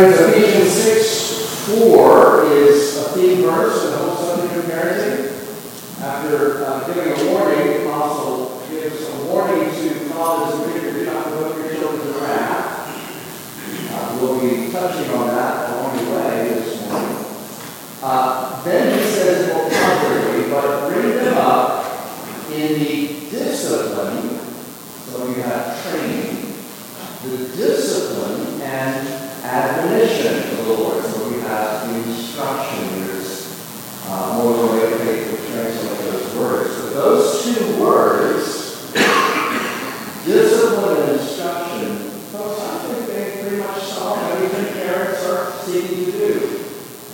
Friends, Ephesians 6 4 is a theme verse in the whole subject of parenting. After uh, giving a warning, the apostle gives a warning to fathers and figures not to put your children to wrath. Uh, we'll be touching on that along the way this morning. Uh, then he says more positively, but bring them up in the discipline, so you have training, the discipline and admonition of the Lord. So we have the instruction. There's uh, more than way of faith to translate those words. But those two words, discipline and instruction, folks, I think they pretty much solve everything parents are seeking to do.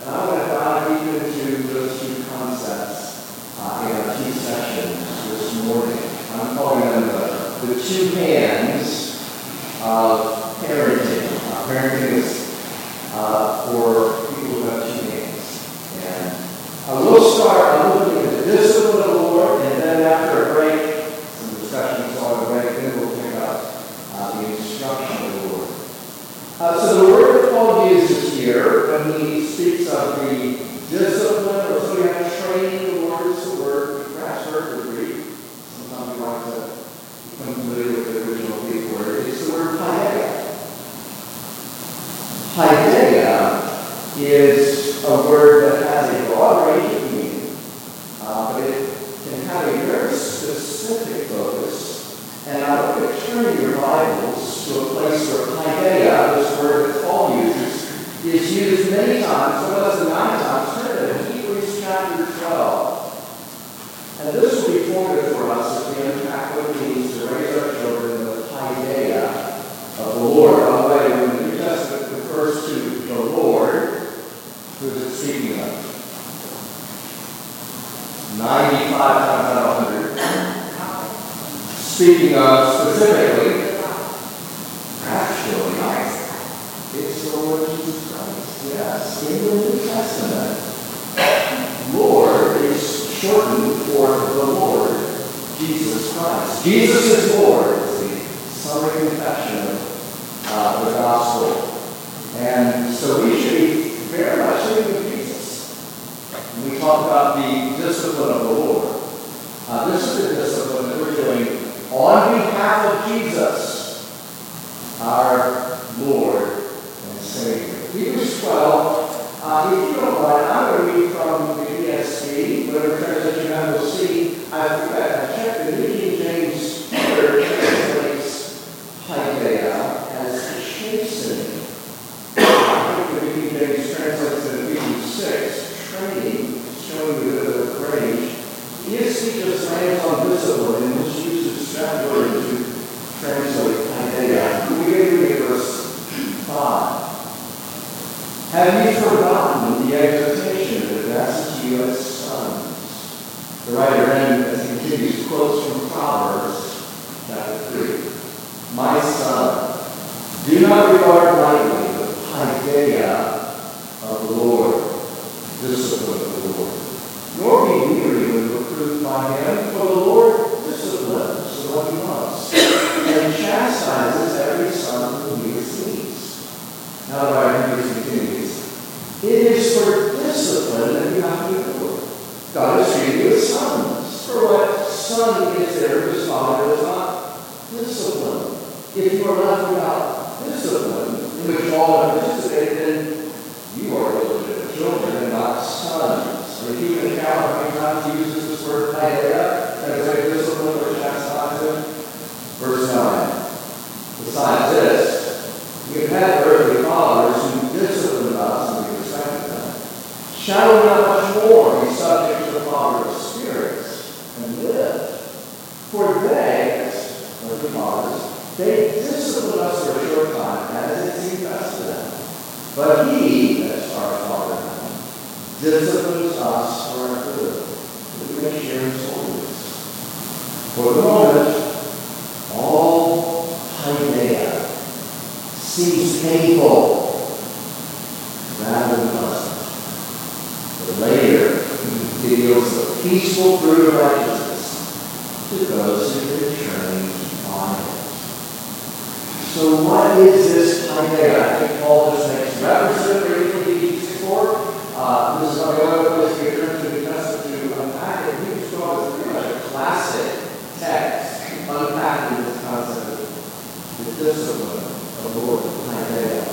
And I want to dive deep into those two concepts uh, in our two sessions this morning. I'm calling them the, the two hands of parenting. Parenting is uh, for people who have two hands. And uh, we'll start looking at the discipline of the Lord, and then after a break, some discussions on the break, then we'll pick up uh, the instruction of the Lord. Uh, so the word that Paul uses here when he speaks of the discipline, or so we have training, the word is the word, we perhaps heard the Greek. Sometimes we like to become familiar with the original Greek word. It's the word paideia. Paideia is a word that has a broad range of meaning, uh, but it can have a very specific focus. And I to turn your Bibles to a place where paideia, this word that Paul uses, is used many times, no less than nine times. Turn to Hebrews chapter 12. And this will be formative for us as we unpack what it means to raise our children in the paideia of the Lord. By the way, when the New Testament refers to the Lord, it speaking of? 95 times out of 100. Speaking of specifically, actually, it's the Lord Jesus Christ. Yes, in the New Testament, Lord is shortened for the Lord Jesus Christ. Jesus is Lord is the summary confession of uh, the gospel. And so we should be very much with Jesus. When we talk about the discipline of the Lord, uh, this is the discipline that we're doing on behalf of Jesus, our Lord and Savior. Hebrews 12, uh, if you don't mind, I'm going to read from the ESV, whatever translation I will see. I think similar and misuses the that word to translate Paideia. Creator gave us God. Have you forgotten the exhortation that addresses you as sons? The writer ends continues quotes from Proverbs chapter 3. My son, do not regard lightly the Paideia of the Lord, discipline of the Lord, nor be weary when reproved by him, for the Lord you have to endure. God treated you as sons. For what son is there whose father is not discipline? If you are left without discipline, in which all have participated, then you are illegitimate children and not sons. Or if you can count how many times he uses this word paideia, translated discipline or chastisement. Verse 9. Besides this, we have had earthly fathers who disciplined us and we respected them. Shall we not much more be subject to the Father of spirits and live? For they, as earthly fathers, they discipline us for a short time as it seems best to them. But he, that's our Father disciplines us for our good, that we may share his holiness. For the moment, all paideia seems painful rather than pleasant. But later, he deals the peaceful fruit of righteousness to those who return on it. So what is this paideia? I think Paul just makes reference to it in 4. Uh, this is the only place we turn to the Testament to unpack it. Hebrews 12 is pretty much a classic text unpacking this concept of the discipline of the Lord, paideia.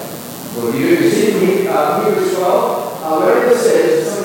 Well, you, see uh, Hebrews 12, uh, whatever this is,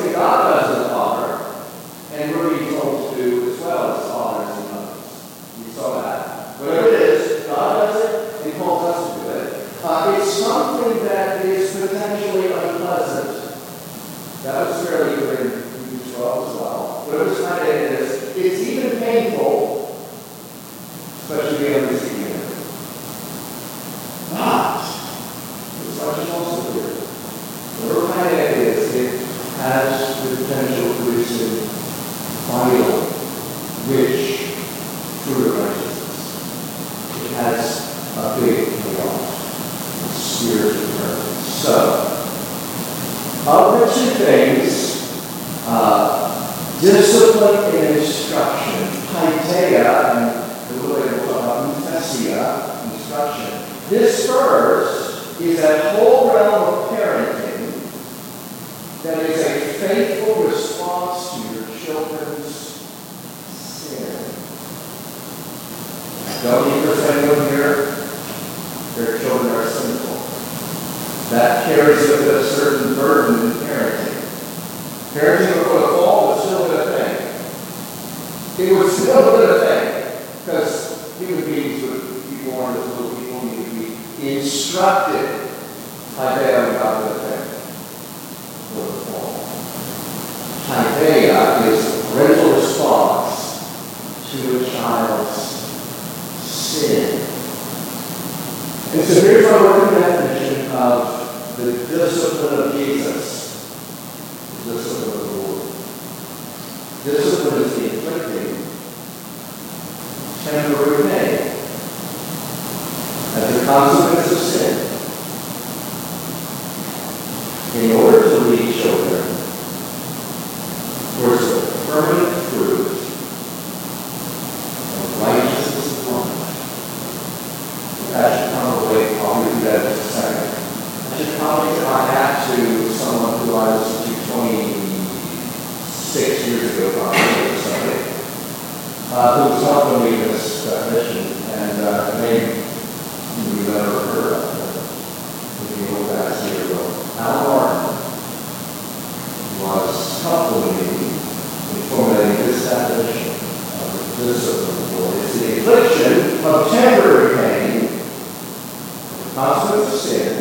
consequence of sin,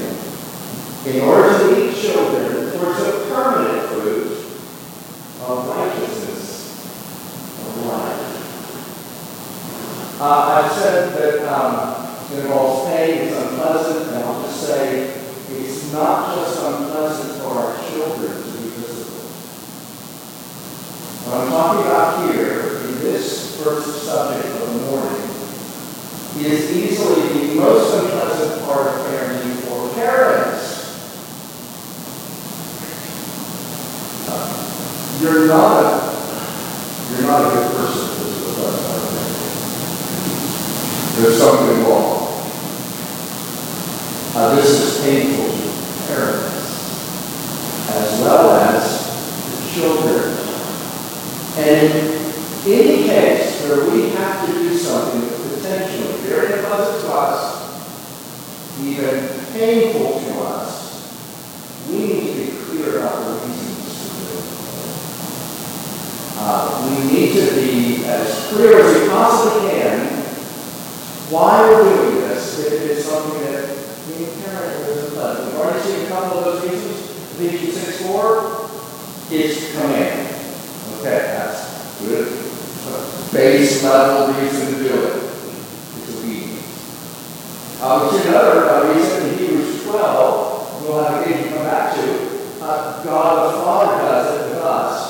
in order to lead children towards a permanent fruit of righteousness, of life. Uh, I've said that um, it involves pain, it's unpleasant, and I'll just say it's not just unpleasant for our children to be visible. What I'm talking about here in this first subject of the morning is easily the most unpleasant part of parenting for parents. Uh, you're not a, you're not a good person. This is the best part of parenting. There's something wrong. Uh, this is painful to parents as well as the children. And to be as clear as we possibly can why we're doing this if it is something that we inherently doesn't love. We've already seen a couple of those reasons. Leviticus 6 4 is command. Okay, that's good. Base level reason to do it. It's obedience. Uh, which is another uh, reason in Hebrews 12, we'll have again come back to, uh, God the Father does it with us.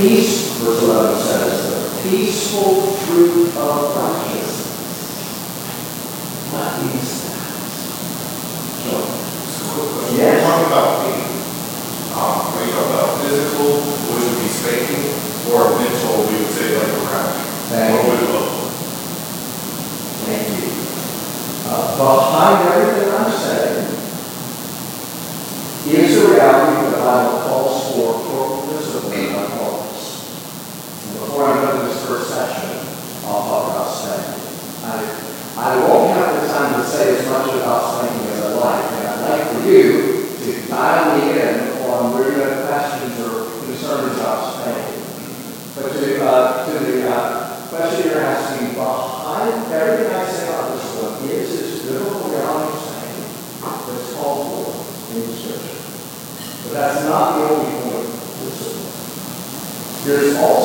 peace, verse 11 says, the peaceful fruit of righteousness. What is that? So, yes. Talking about peace. Um, when you talk about physical, Would you be speaking or mental, we would say like a crime. Thank or you. Thank you. Uh, behind everything I'm saying is the reality that the Bible calls for There's all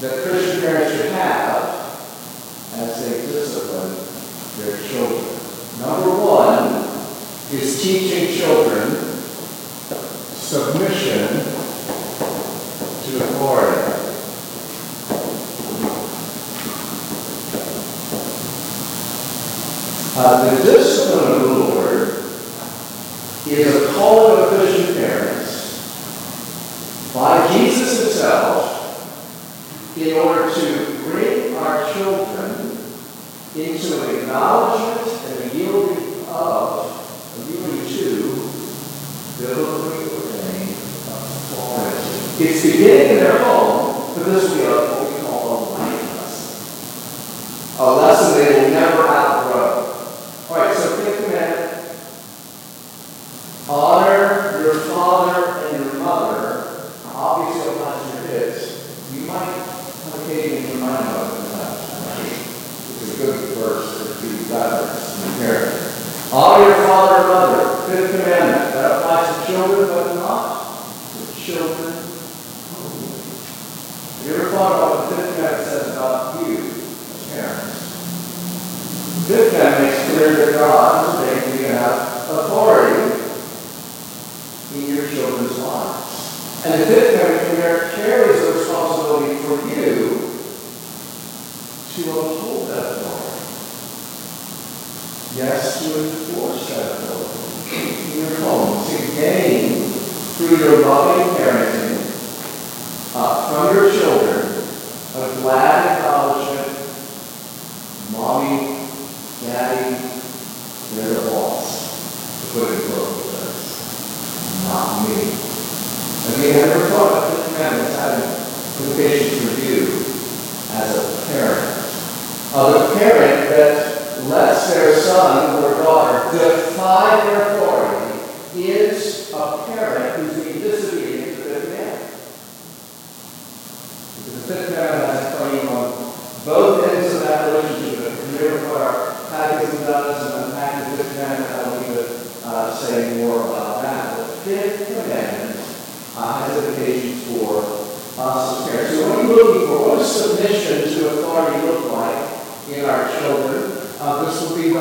delle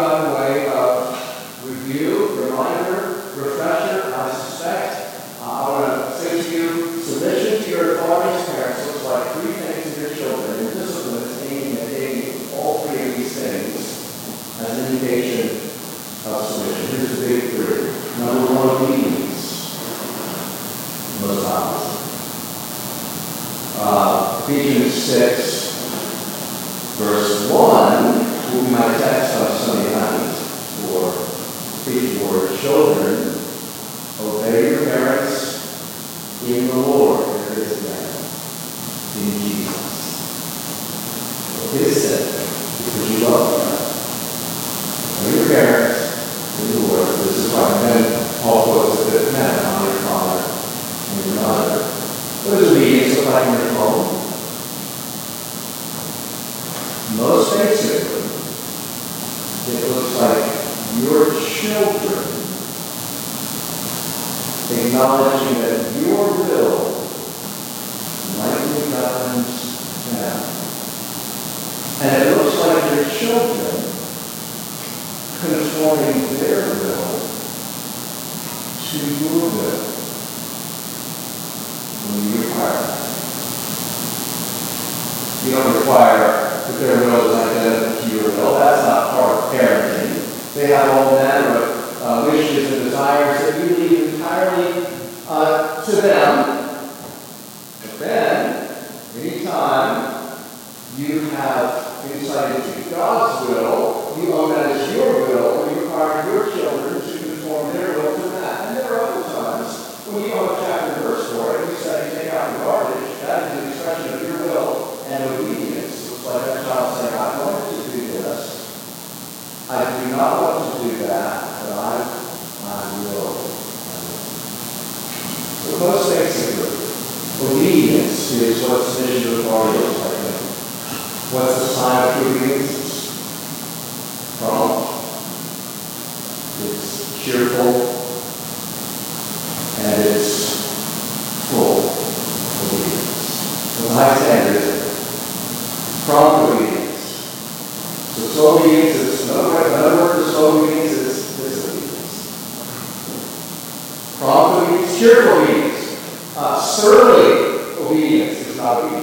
fun way of review, reminder, refresher. I suspect uh, I want to say to you, submission to your audience parents looks like three things to your children. And discipline is aimed at aiming all three of these things as an indication of submission. Here's the big three. Number one, obedience. Most obvious. Uh, Ephesians 6.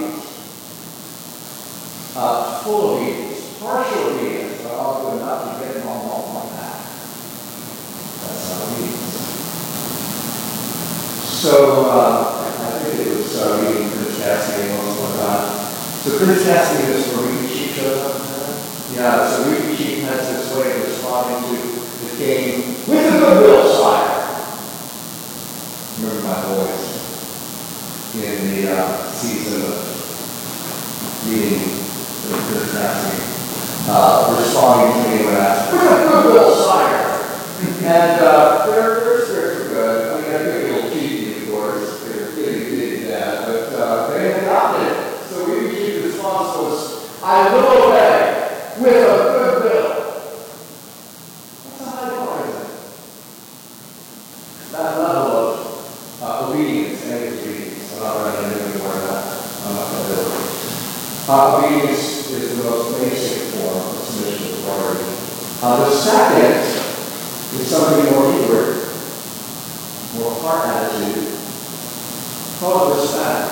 Not. Uh, full obedience, partial obedience, but also enough to get them all off on that. That's not obedience. So, uh, I think it was uh, reading Prince Caspian once upon a time. So Prince Caspian is where Reepicheep. Yeah, so Reepicheep has this way of responding to the king with a goodwill sire. Remember my voice in the uh, season of reading Prince Caspian, uh, responding to me when asked, with a goodwill sire. And uh, their, their spirits were good. I mean, I think a little cheeky, of course. They were really did that, but uh, they adopted it. So we received the response I will obey with a good will. That's a high bar, isn't it? That level of uh, obedience and obedience. I'm not running into any more of that. I'm not going to do it. Obedience is the most basic form of submission to authority. Uh, the second is something more inward, more heart attitude, called respect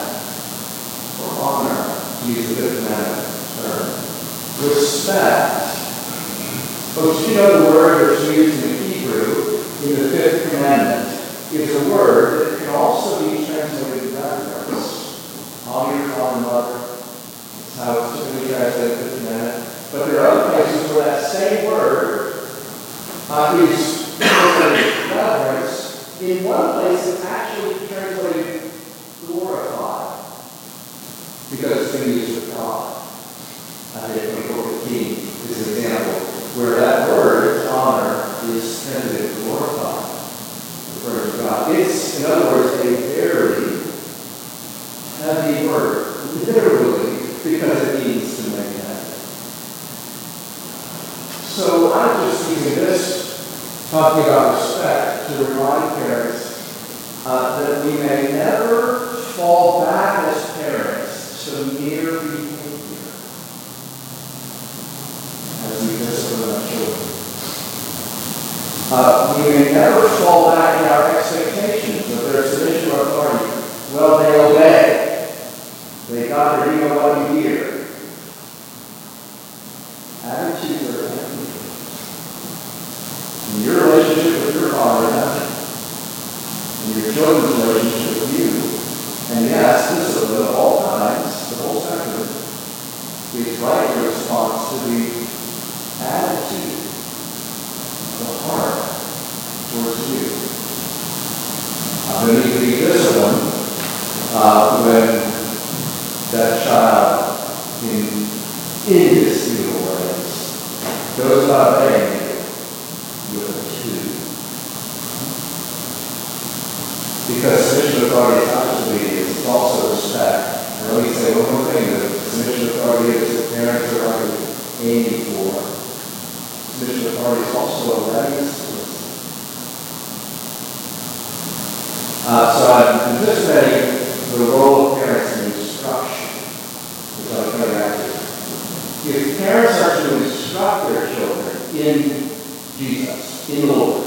or honor, to use a good commandment term. Respect. Folks, you know the word that's used in Hebrew in the fifth commandment is a word that can also be translated reverence. Honor your father and mother. How it's typically the fifth commandment. But there are other places where that same word uh, is reverence. In one place, it's actually translated glorify because it's being used with God. Isaiah 24, 15 is an example where that word, honor, is translated glorify, referring to God. It's, in other words, a very heavy word, literally, because it means to make heaven. So I'm just using this, talking about respect, to remind parents uh, that we may never fall back as parents to mere behavior as we discipline our children. Uh, we may never fall back in our expectations of their submission to authority. Well, they obey. They got their ego what you hear. Attitudes are attitudes. In your relationship with your father, in children's relationship with you, and yes, discipline at all times, the whole spectrum, is right in response to the attitude, of the heart towards you. There needs to be discipline uh, when that child in indisputable ways goes about obeying you with a two. Because submission to authority is not just obedience, it's also respect. And let me say one more thing, that submission to authority is that parents are like aiming for. Submission to authority is also readiness to. Uh, so I'm anticipating the role of parents in instruction, which I'll come back to. If parents are to instruct their children in Jesus, in the Lord,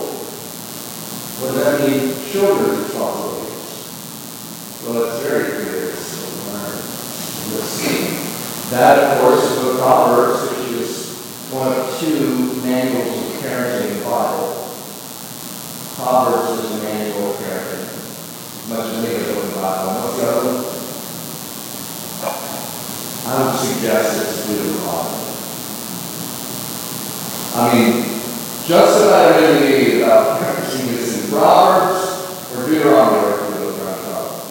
what does that mean? Children's responsibilities. Well, it's very. It's learned. Let's see. That, of course, is the Proverbs, which is one of two manuals of parenting in the Bible. Proverbs is a manual of parenting. Much any of the Bible. What's the other one? I would suggest it's Deuteronomy. I mean, just about everything about parenting is in Proverbs or Deuteronomy or if you look around Proverbs.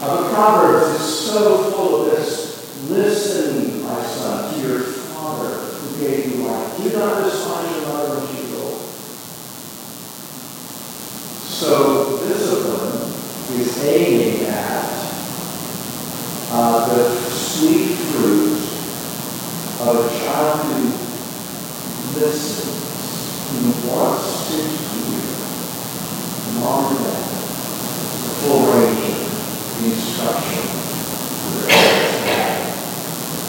Uh, the Proverbs is so full of this. Listen, my son, to your father who gave you life. Do not despise your mother when she's old. So discipline is aiming at uh, the sweet fruit of a child who listens, who wants to hear mom and dad, of instruction.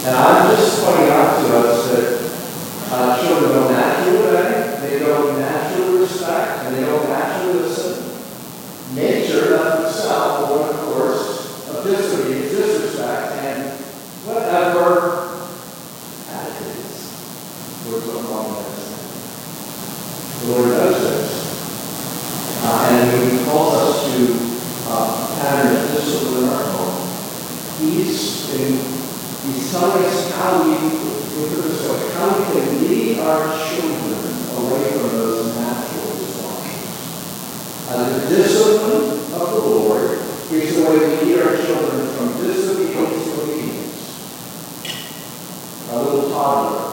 And I'm just pointing out to us that uh, children don't naturally they don't someone's how we, how we can lead our children away from those natural dysfunctions. And the discipline of the Lord is the way we lead our children from disobedience to obedience. A little toddler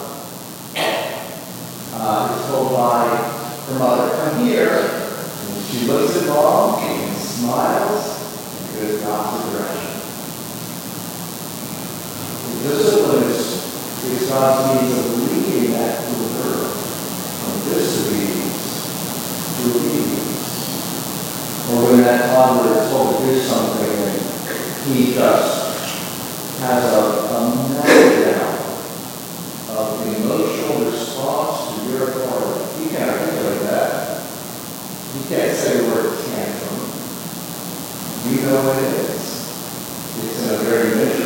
uh, is told by her mother, come here. And she looks at mom and smiles and goes, Discipline is, is God's means of leading that group girl from disobedience to obedience. Or when that toddler is told to do something and he just has a, a meltdown of emotional response to your authority. He can't articulate that. He can't say the word tantrum. You know what it is. It's in a very miserable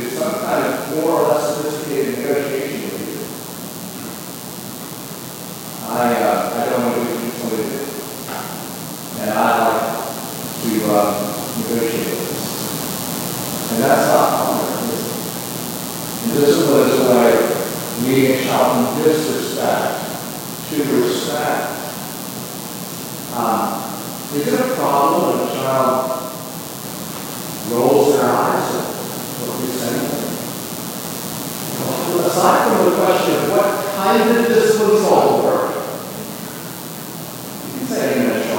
kind of more or less sophisticated negotiation with you. I, uh, I don't want to do somebody did. And I like to uh, negotiate with this. And that's not common. And this was like meeting Schopenhauer disrespect to respect. Um, is it a problem when a child rolls their eyes aside from the question of what kind of discipline is all work, you can say,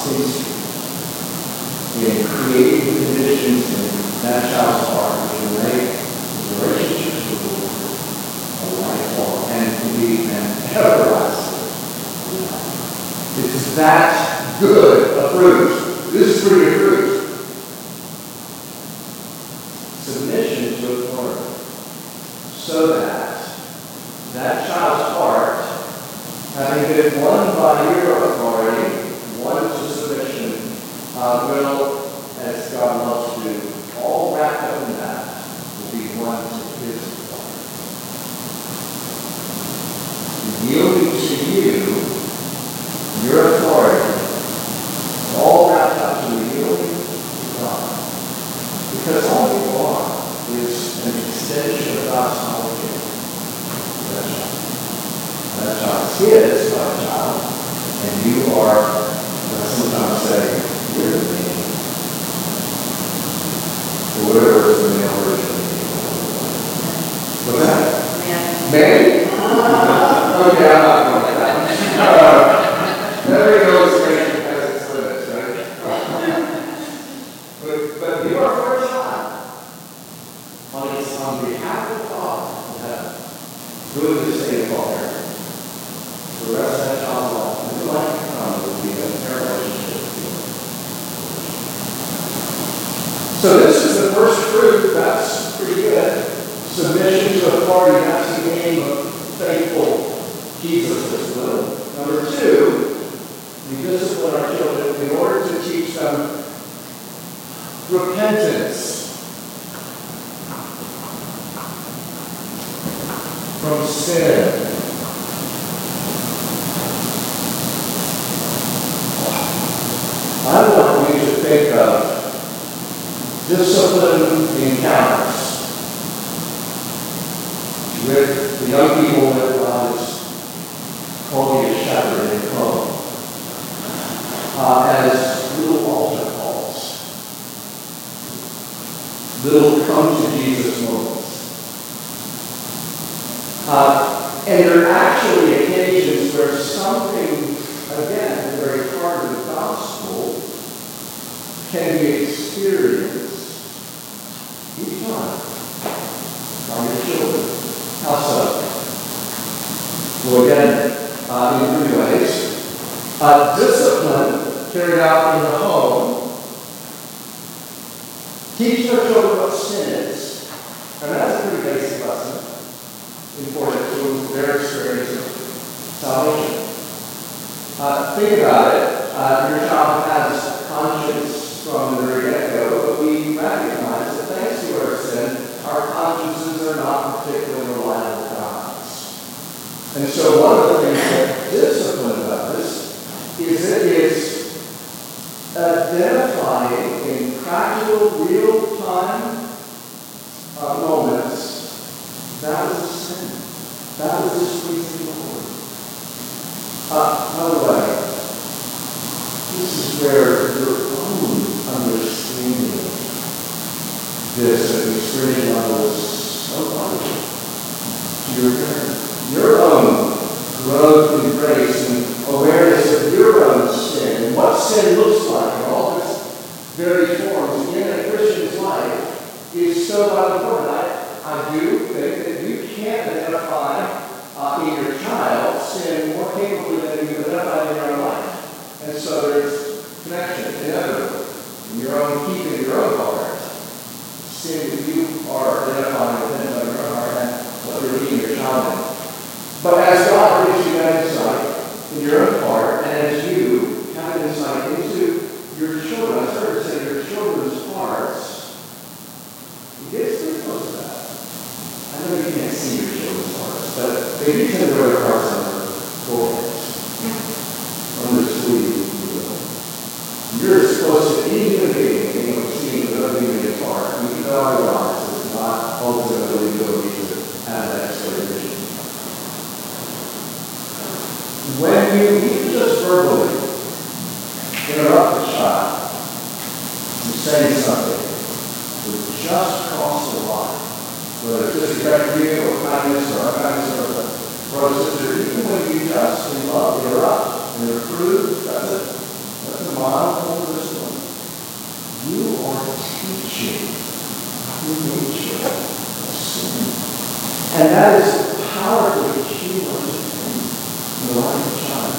Sees you in creating the conditions in that child's heart will make the relationships with the Lord a lifelong and indeed an everlasting. It's that good a fruit. This is pretty fruit. Well, again, uh, in three ways. Uh, discipline carried out in the home. Teach our children what sin is. And that's a pretty basic lesson important to their experience of salvation. Uh, think about it. Uh, your child has conscience from the very get-go, but we recognize that thanks to our sin, our consciences are not particularly reliable. And so one of the things that discipline does is it is identifying in practical, real-time uh, moments that was a sin. That was displeasing the Lord. Uh, by the way, this is where your own understanding of this at the experiential level is so vital to your parents. Your own growth in grace and awareness of your own sin and what sin looks like in all its varied forms in a Christian's life is so vital. I, I do think that you can't identify uh, in your child sin more capably than you identify in your own life. And so there's connection, inevitably, in your own keeping your own heart. Sin that you are identifying within your heart and what you're leading your child in. But as God gives you that insight in your own heart, and as you have insight into your children, I started to say your children's hearts, it gets pretty close to that. I know you can't see your children's hearts, but they do tend to And that is powerfully healing in the life of a child.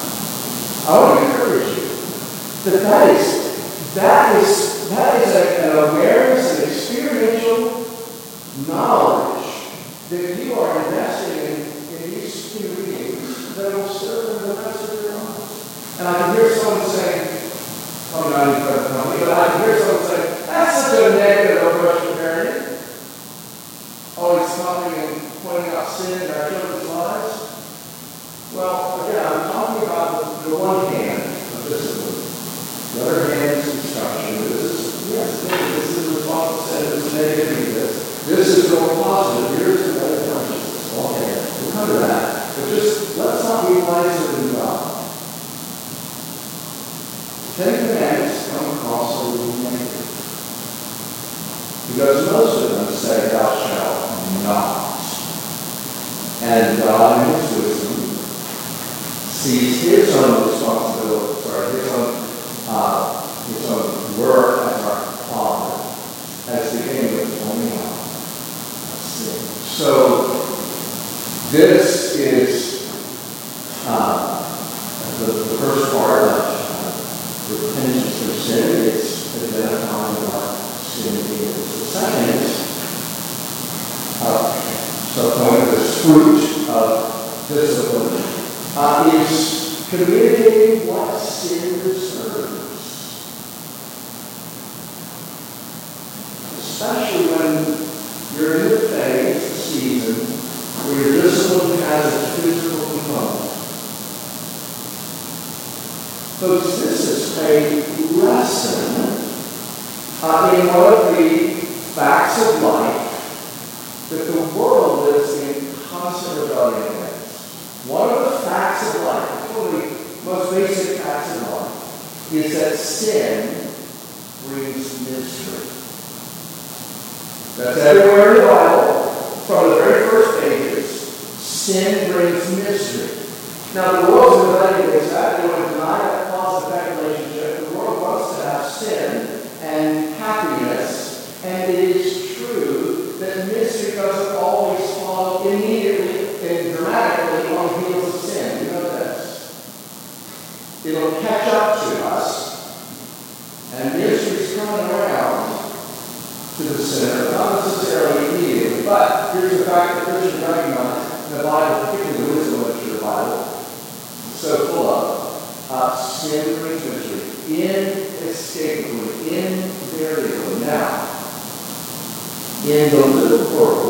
I want to encourage you that that is, that is, that is a, an awareness, an experiential knowledge that sin for eternity, inescapable, invariably, Now, in the little world,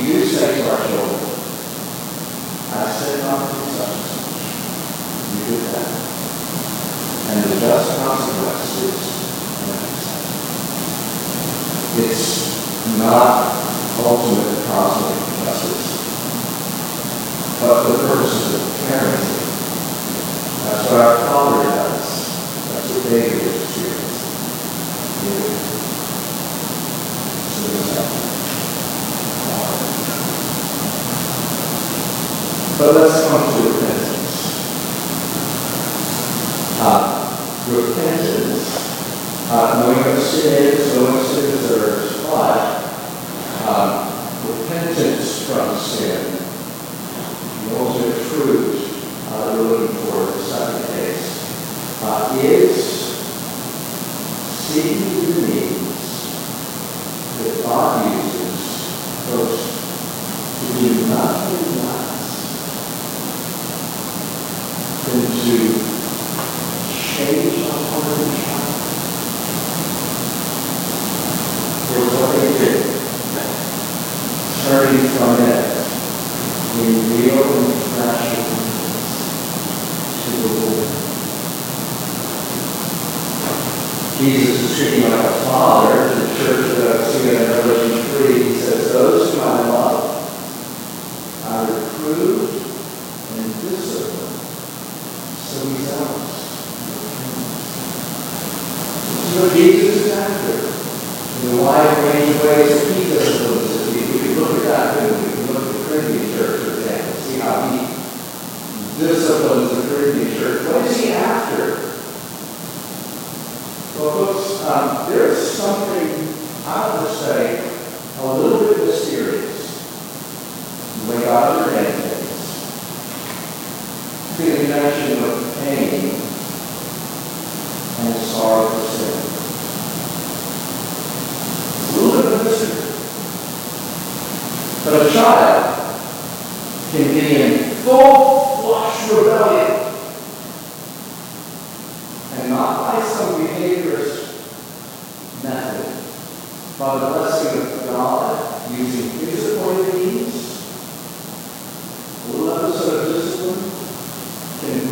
We do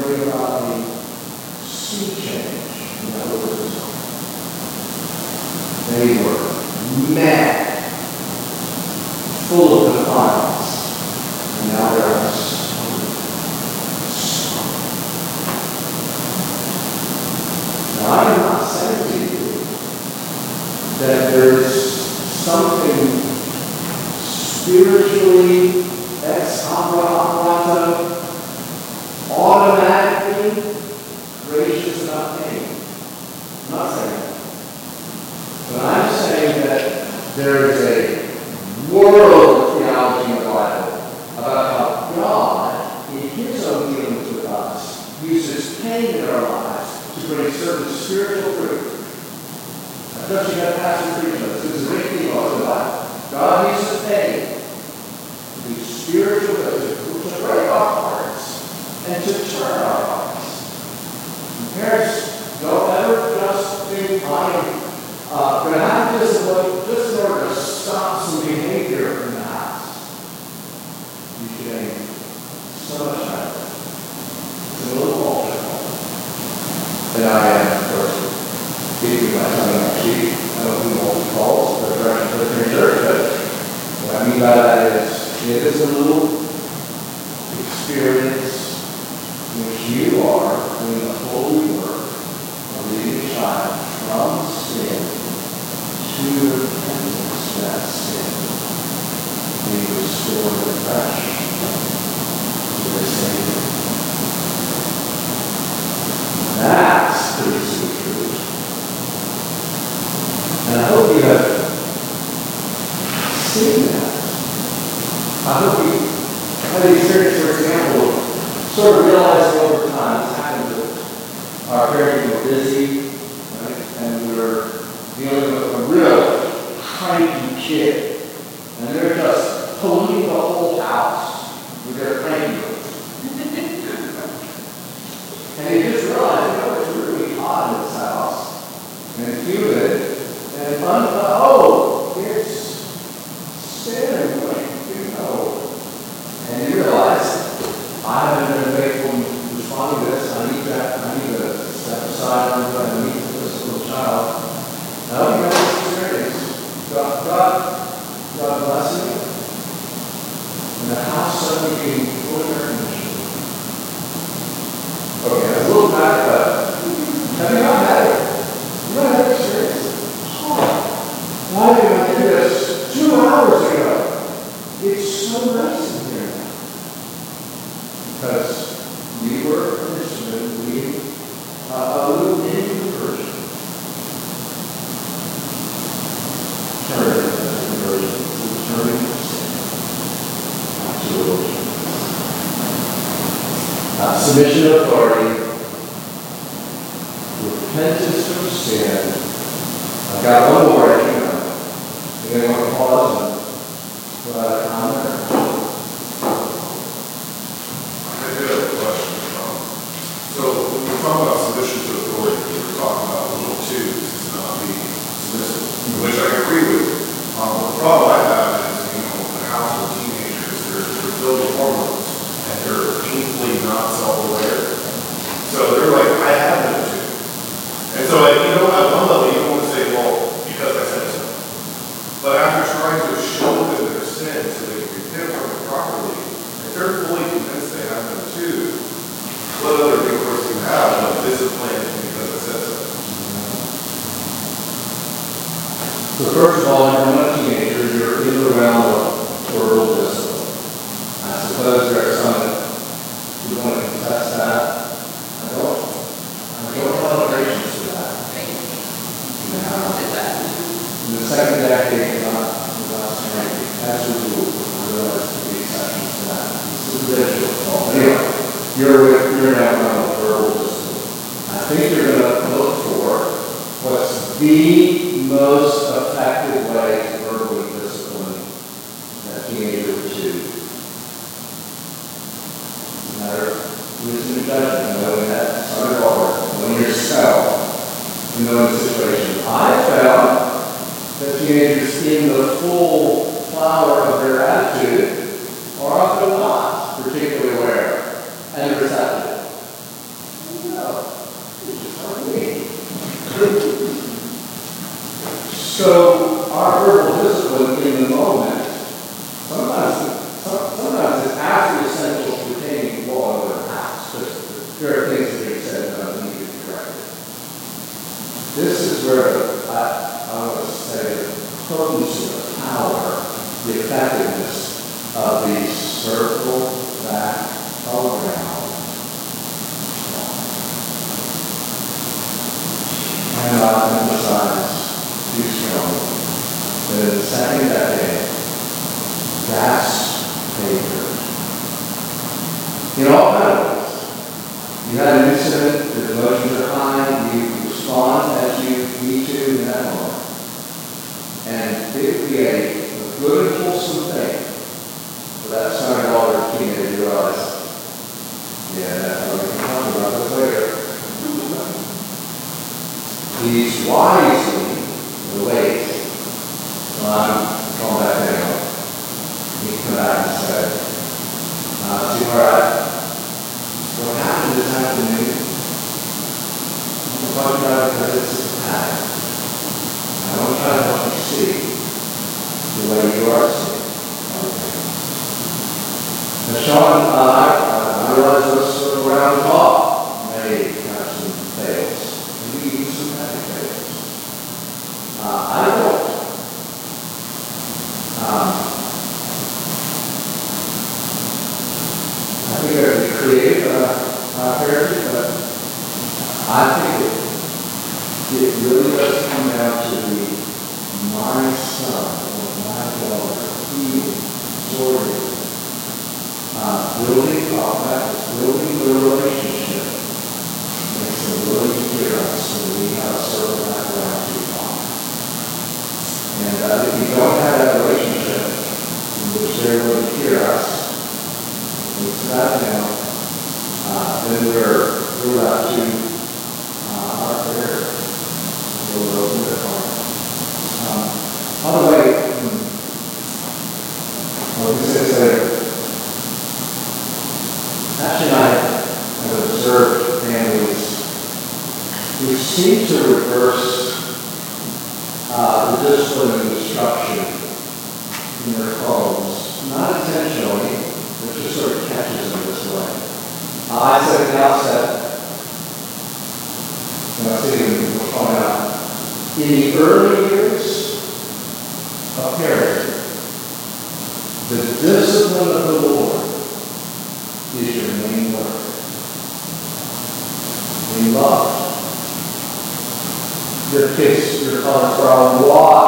bring about a sea change in. They were mad, full of defiance. us. And the house of the fuller This is where I, I to say the potency, the power, the effectiveness of the circle back around. And I emphasize too strongly that in the second decade, that's favored. In all ways. You had an incident, the emotions are high, you respond as you need to in that moment. And it be a good and wholesome thing for that son or daughter teenager to realize, yeah, that's how we can talk about this later. He's wisely awake. Well, I'm going back down. He come back and said, uh, sweetheart, what happened this afternoon? A. I to try to help you see the way you are seeing. Okay. Now, Sean, uh, I, I realize those sort of round may have some fails, maybe even some heavy fails. Uh, I don't. Um, I think there's a creative, uh, uh, therapy, but I think really does come down to the my son or my daughter healing, sorting, uh, building up, that building the relationship. Makes them willing to hear us, and we have a circle back around to talk. And uh, if you don't have that relationship, in which they're willing hear us, we sat down, uh, then we're, we're left to, uh, our prayer. We'll open the heart. Um, by the way, hmm, I'll just say this later. Ashley and I have observed families who seem to reverse, uh, the discipline and instruction in their homes, not intentionally, but just sort of catches them this way. Uh, I said at the outset, and I think we will point out, in their phones, not intentionally, but just sort of catches them this way. I said at the outset, I was sitting in my phone out, in the early years of parenting, the discipline of the Lord is your main work. In love. Your kids, your are awash in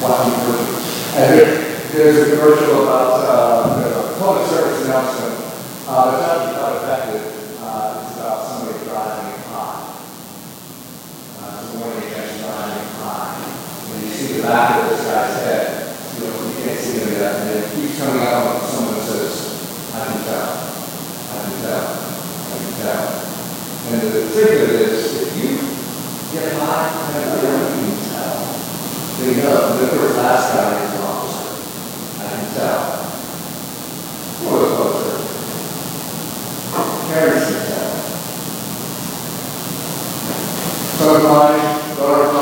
what we. And there, there's a commercial about uh, the public service announcement uh, that's actually not effective. Uh, it's about somebody driving a car. Uh, so when you driving a car, when you see the back of this guy's head, you know, you can't see any of that. and it keeps coming out when someone says, I can tell, I can tell, I can tell. And the trick of it is, if you get high, you know the first last guy is an officer. I can tell. Poor culture. Carries it down. Butterfly, butterfly.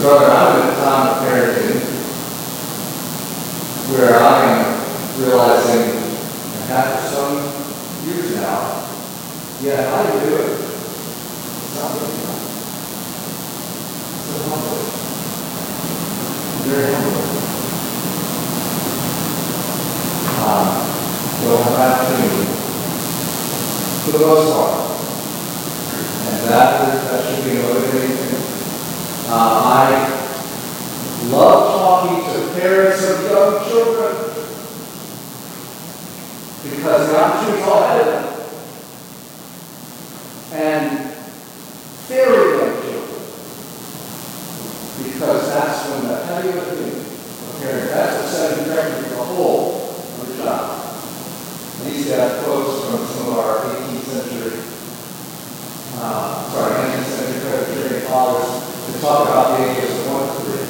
Brother, I'm at a time of parenting where I am realizing, and after some years now, yeah, I do it. It's not really fun. It's humbling. Very humbling. Um, we'll have opportunity for the most part. And that, motivating. Uh, I love talking to parents of young children because the opportunity's all ahead of them. And very young children because that's when the heavy lifting of parents, that's what setting direction for the whole of the child. I used to have quotes from some of our 18th century, uh, sorry, 19th century Presbyterian fathers to talk about the ages of one to three.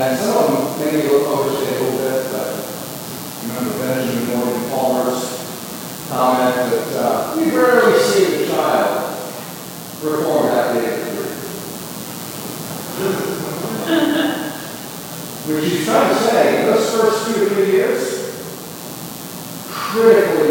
And some of them maybe look overstate a little bit, but remember Benjamin Morgan Palmer's comment that uh, we rarely see a child perform at the age of three. Which he's trying to say, those first two or three years, critically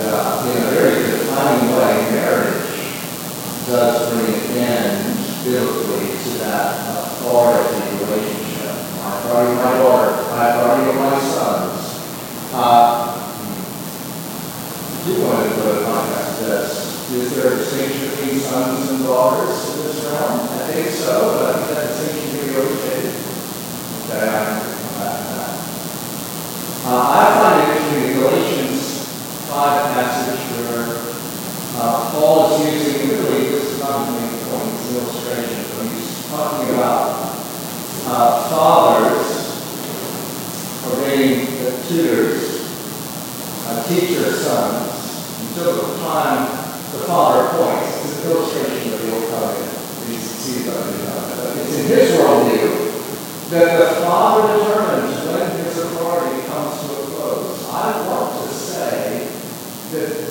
uh, in a very defining way, marriage does bring end biblically to that authority relationship. My authority, my daughter, my authority, my sons. Uh, do want to go to this. Is there a distinction between sons and daughters in this realm? I think so, but I think that distinction can be overstated. Okay, I'm going to come back to that. Uh, find it interesting in Galatians 5 passage where uh, Paul is using, really, this is not make a point, it's an illustration, but he's talking about uh, fathers ordaining the tutors uh, teach their sons until the time the father appoints. It's an illustration of the old covenant. You can see the covenant. It's in his worldview that the father determines when his authority comes to a close. I want to say that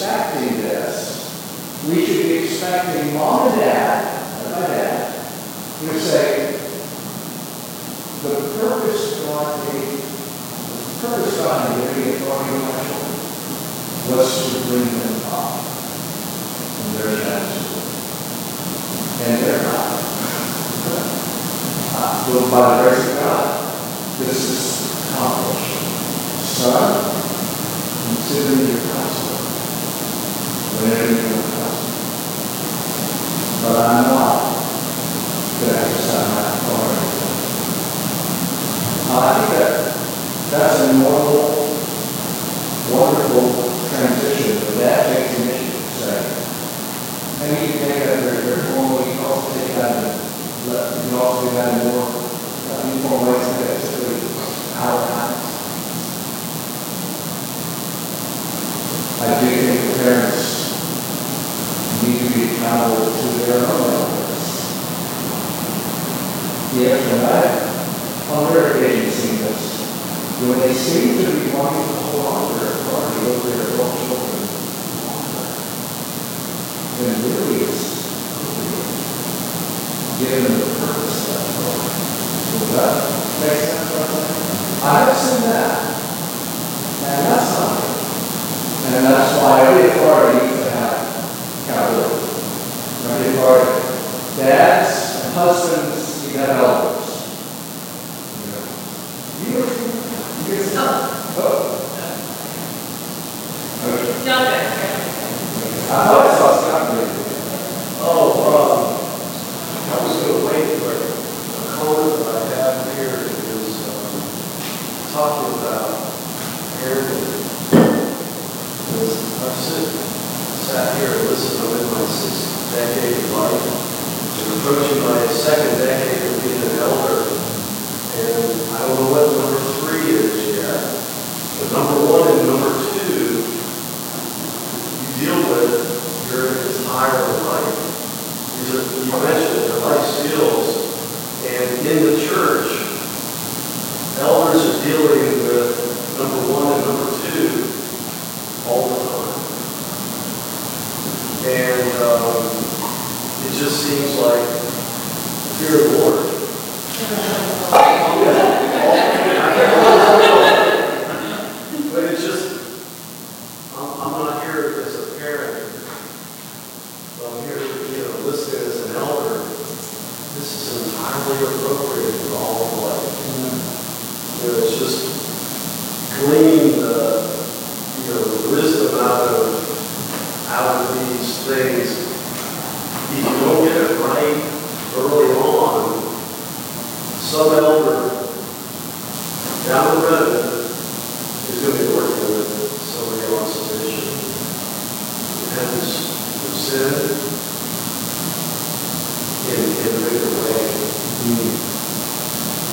that respecting mom and dad, and my dad, you say, the purpose God gave, the purpose God gave me authority over my children was to bring them up. And an answer. And they're not. Uh, Well, by the grace of God, this is accomplished. Son, consider your. Whenever you. But I'm not going to my authority. Uh, I think that that's a wonderful transition, that that very, very also you also more, uh, informal ways. I be accountable to their own. Yes, and I, on their occasion, seen this, when they seem to be wanting to hold on to their authority over their adult children longer, then really it's given the purpose of that. Does that make sense? I have seen that. And that's not. And that's why every authority needs to have accountability. Authority. Dads and husbands, you got elders. You know, You, get stuff. Oh. Okay. John Beck. I thought I saw Scott. Oh, um, I was gonna wait for a comment that I have here is, um, talking about. Because I've sat here and listened, in my sixth decade of life, and approaching my second decade of being an elder, and I don't know what number three is yet, but number one and number two, you deal with your entire life. These are, you mentioned they're life skills. And in the church, elders are dealing with number one and number two all the time. And um, it just seems like fear of the Lord. But it's just, I'm, I'm not here as a parent. I'm here, you know, listening as an elder. This is entirely appropriate for all of life. You know, it's just gleaning the, you know, the wisdom out of, out of these things. If you don't get it right early on, some elder down the road is going to be working with somebody else's issue. Repentance of sin in, in a bigger way.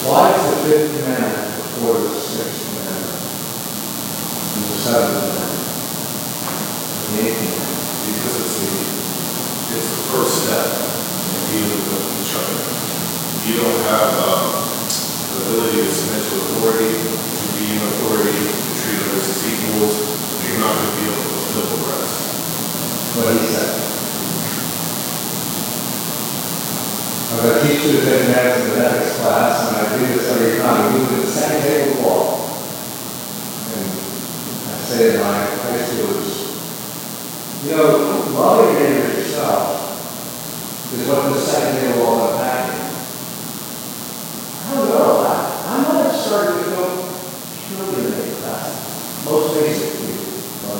Why is the fifth commandment before the sixth commandment? And the seventh commandment? And the eighth commandment? Because it's the, it's the first step in dealing with each other. You don't have, um, the ability to submit to authority, to be in authority, to treat others as equals, you're not gonna be able to fulfill the rest. What he said. I'm going to teach you the Ten Commandments in the ethics class, and I do this every time, we move to the second table wall. And I say to my high schoolers, you know, loving your neighbor as yourself is what the second table wall unpacking. I don't know, I, I'm not starting to go, kill your neighbor, that's most basic, you love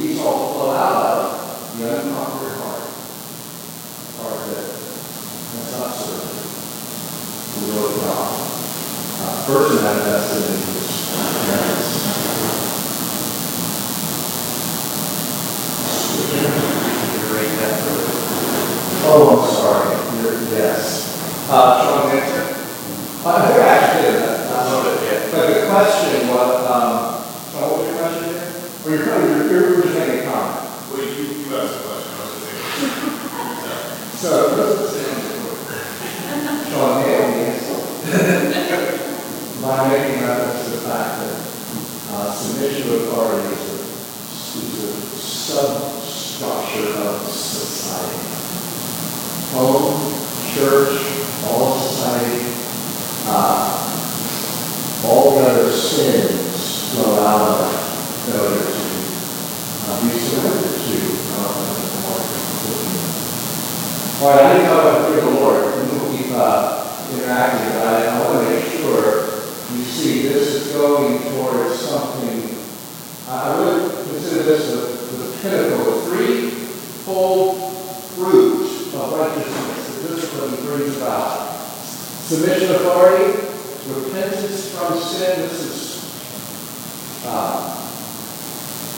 we shall flow out of the unconquered heart, heart that not served God. In Oh, I'm sorry. you. yes. Uh, strong answer? Uh. I love it, yeah. But the question was, um, what was your question you're So, John Henry, so my main emphasis is that submission of our nature is a substructure of society. Home, church, all the other sins flow out of that. All right, I didn't know about critical order. We'll keep uh, interacting, but I, I want to make sure you see this is going towards something. I would consider this the, the pinnacle, the full fruit of righteousness. The discipline brings about submission authority, repentance from sin. This is. Uh,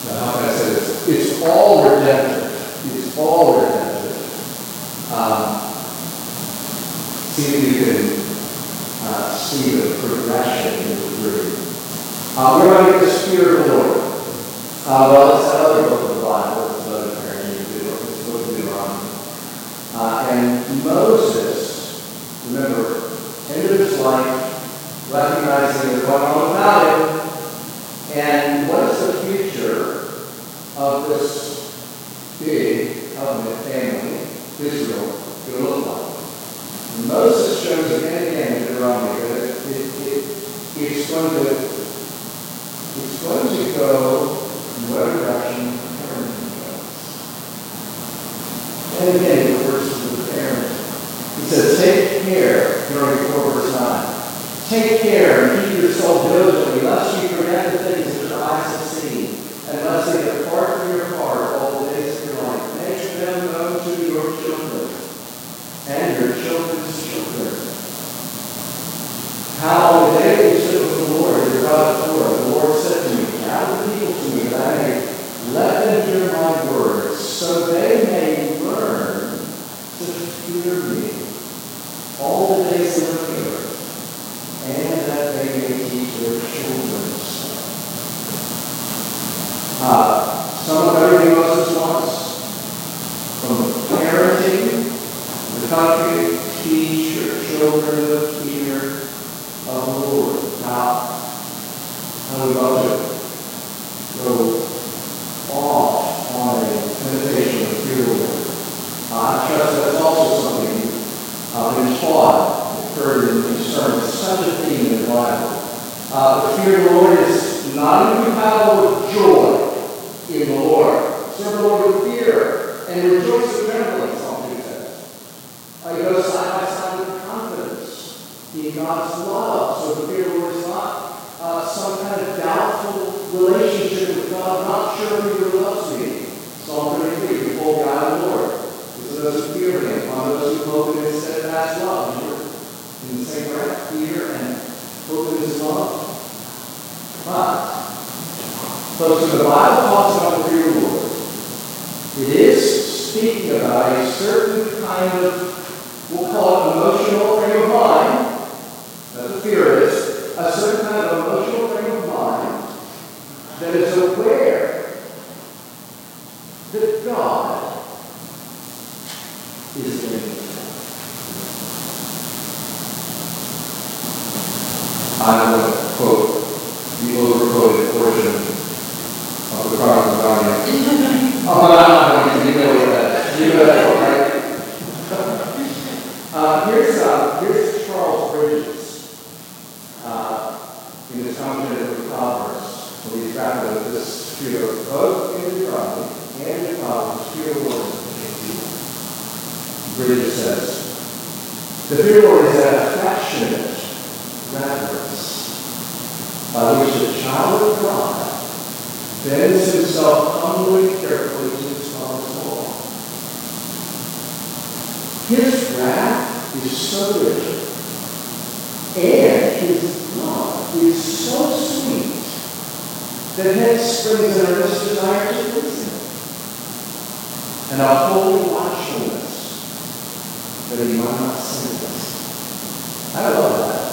now, how can I say this? It's all redemptive. It's all redemptive. Uh, see if you can uh, see the progression through. Uh, we're going to get the Spirit of the Lord. Uh, well, it's that other book of the Bible, it's another parent of the book, it's the book of Deuteronomy. Uh, and Moses, remember, ended his life recognizing there's going on without him. And what is the future of this big covenant family? Israel to look like. Moses shows again and again in Deuteronomy that it, it, it's going to Rita says. The fear is that affectionate reverence by which the child of God bends himself humbly, carefully to his father's law. His wrath is so rigid, and his love is so sweet that hence springs an earnest desire to listen. And our holy life that are sin our this. I love that.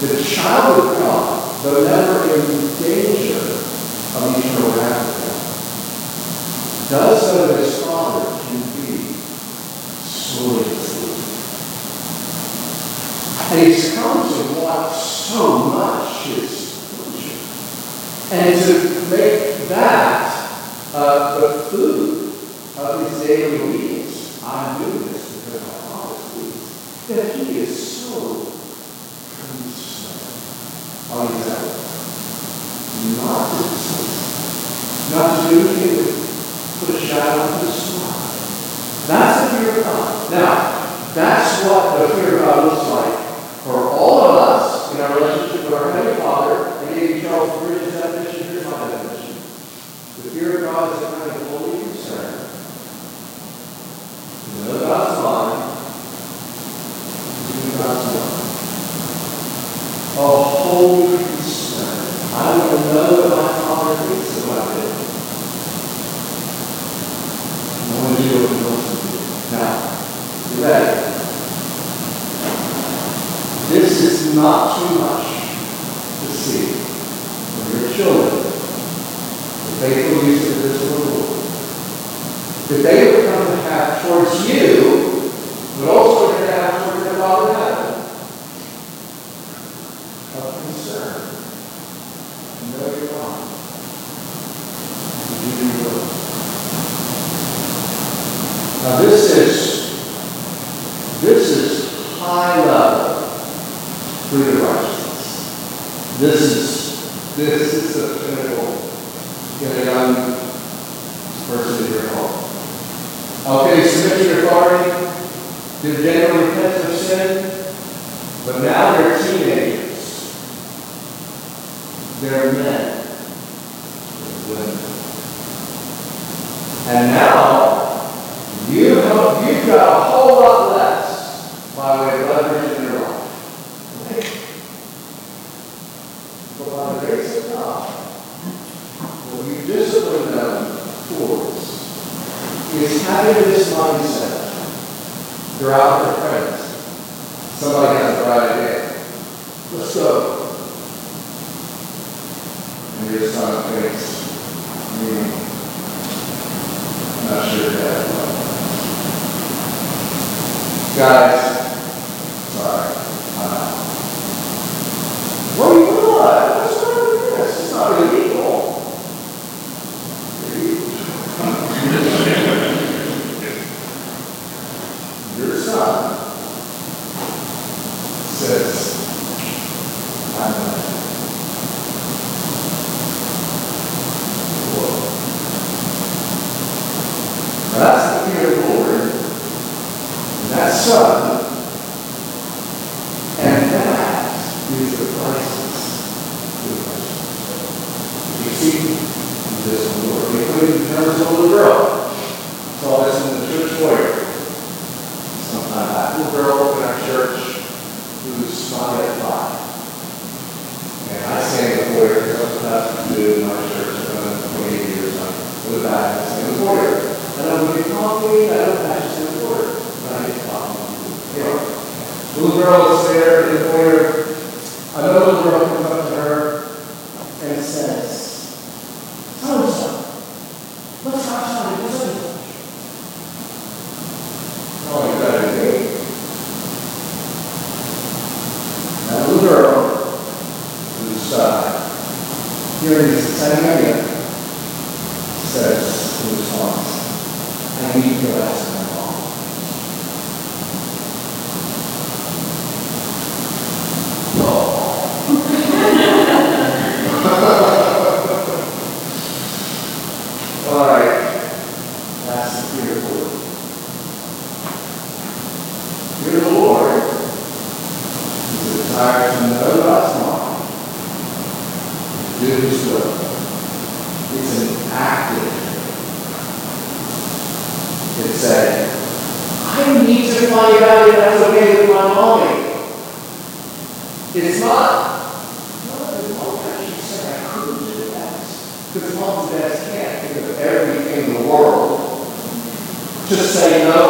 The child of God, though never in danger of eternal wrath, does know that his father can be slowly deceived. And he's come to want so much his and to make that uh, the food of his daily needs. I do this because my father pleased. That he is so concerned. I'll use that. Not to deceive. Not to do anything to put a shadow on his smile. That's the fear of God. Now, that's what the fear of God looks like for all of us in our relationship with our Heavenly Father. I gave you Charles Bridges' definition. Here's my definition. The fear of God is a kind of holy concern. To know God's mind, to do God's will. A holy concern. I want to know what my Father thinks about it. I want to do what He wants me to do. Now, you ready? This is not too much to see from your children. The faithful use of this Lord. That they would come to have towards you, but also to have towards their Father heaven. A concern. To know your God. To do your. Now this is, this is high level fruit of righteousness. This is, this is the pinnacle in a young person in your home. Okay, submit to your authority, did genuine repent of sin, but now they're teenagers. They're men. Women. And now, you have, you've got a whole lot less by way of leverage in your life. But by the grace of God, what you discipline them towards is having this mindset throughout their friends. Somebody has a bright idea. Let's go. Your son thinks, hmm, not sure dad. Guys, sorry, I'm out. What do you want? What's wrong with this? It's not illegal. Your son says, I'm not. Whoa. Now that's the fear of the Lord. And that son and that is the crisis. You see, this Lord, including terms of little girl. Saw this in the church foyer. Sometime that little girl in our church who's not yet five. And I stand in the foyer because that's what I have to do in my church for 28 years. I go back and stand in the foyer. And I'm going to talk to me, I don't have to stand in the foyer. But I get talking to you. Anyway, little girl is there in the foyer. Another little girl comes up to her and says, So and so, let's go outside and visit. Oh, you better be. That little girl who's uh, hearing this exciting idea says in response, I need to go ask my mom. All right. That's the fear of the Lord. Fear of the Lord is a desire to know God's mind, to do His will. It's an active faith. It's a, To find out if that's okay with my mommy. It's not, no, the mom actually said I couldn't do that. Because moms and dads can't think of everything in the world. Just say no